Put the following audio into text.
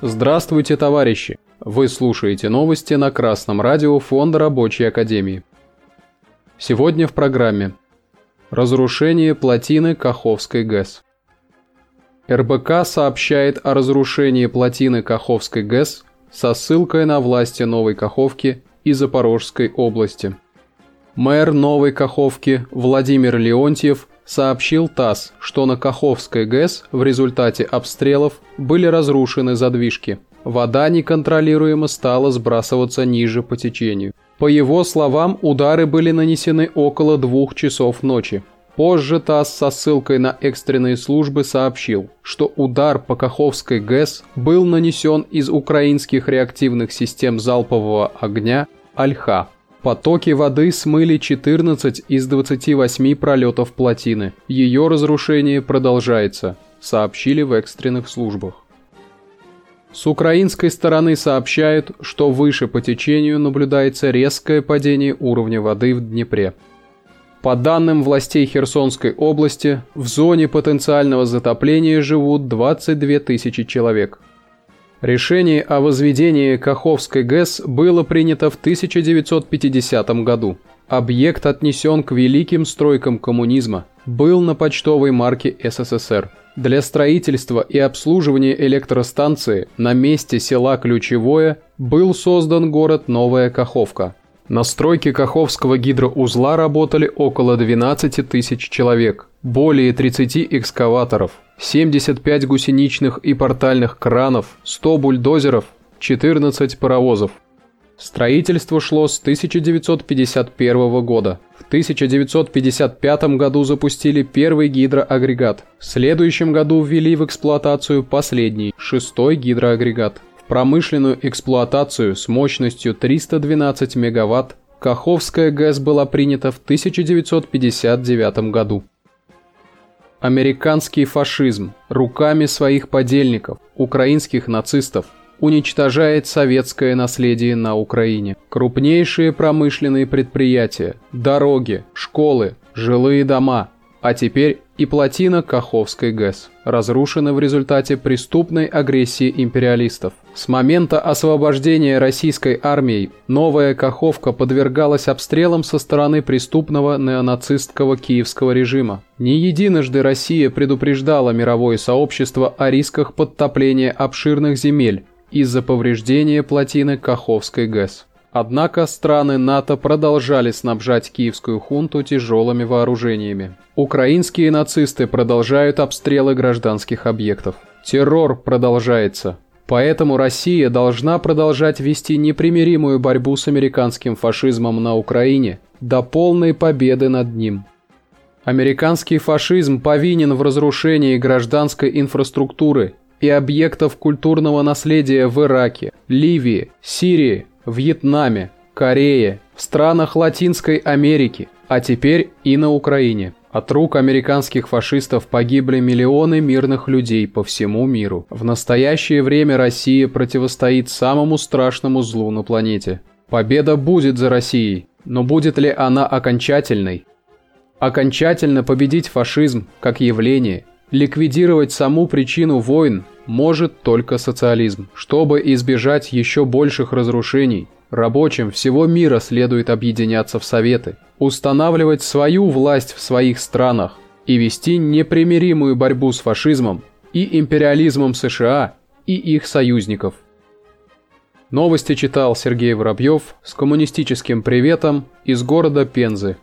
Здравствуйте, товарищи! Вы слушаете новости на Красном радио Фонда Рабочей Академии. Сегодня в программе Разрушение плотины Каховской ГЭС. РБК сообщает о разрушении плотины Каховской ГЭС со ссылкой на власти Новой Каховки и Запорожской области. Мэр Новой Каховки Владимир Леонтьев сообщил ТАСС, что на Каховской ГЭС в результате обстрелов были разрушены задвижки. Вода неконтролируемо стала сбрасываться ниже по течению. По его словам, удары были нанесены около двух часов ночи. Позже ТАСС со ссылкой на экстренные службы сообщил, что удар по Каховской ГЭС был нанесен из украинских реактивных систем залпового огня «Альха». Потоки воды смыли 14 из 28 пролетов плотины. Ее разрушение продолжается, сообщили в экстренных службах. С украинской стороны сообщают, что выше по течению наблюдается резкое падение уровня воды в Днепре. По данным властей Херсонской области, в зоне потенциального затопления живут 22 тысячи человек. Решение о возведении Каховской ГЭС было принято в 1950 году. Объект отнесен к великим стройкам коммунизма, был на почтовой марке СССР. Для строительства и обслуживания электростанции на месте села Ключевое был создан город Новая Каховка – на стройке Каховского гидроузла работали около 12 тысяч человек, более 30 экскаваторов, 75 гусеничных и портальных кранов, 100 бульдозеров, 14 паровозов. Строительство шло с 1951 года. В 1955 году запустили первый гидроагрегат. В следующем году ввели в эксплуатацию последний, шестой гидроагрегат промышленную эксплуатацию с мощностью 312 мегаватт Каховская ГЭС была принята в 1959 году. Американский фашизм руками своих подельников, украинских нацистов, уничтожает советское наследие на Украине. Крупнейшие промышленные предприятия, дороги, школы, жилые дома, а теперь и плотина Каховской ГЭС, разрушена в результате преступной агрессии империалистов. С момента освобождения российской армией новая Каховка подвергалась обстрелам со стороны преступного неонацистского киевского режима. Не единожды Россия предупреждала мировое сообщество о рисках подтопления обширных земель из-за повреждения плотины Каховской ГЭС. Однако страны НАТО продолжали снабжать киевскую хунту тяжелыми вооружениями. Украинские нацисты продолжают обстрелы гражданских объектов. Террор продолжается. Поэтому Россия должна продолжать вести непримиримую борьбу с американским фашизмом на Украине до полной победы над ним. Американский фашизм повинен в разрушении гражданской инфраструктуры и объектов культурного наследия в Ираке, Ливии, Сирии, Вьетнаме, Корее, в странах Латинской Америки, а теперь и на Украине. От рук американских фашистов погибли миллионы мирных людей по всему миру. В настоящее время Россия противостоит самому страшному злу на планете. Победа будет за Россией, но будет ли она окончательной? Окончательно победить фашизм как явление, ликвидировать саму причину войн может только социализм. Чтобы избежать еще больших разрушений, Рабочим всего мира следует объединяться в советы, устанавливать свою власть в своих странах и вести непримиримую борьбу с фашизмом и империализмом США и их союзников. Новости читал Сергей Воробьев с коммунистическим приветом из города Пензы.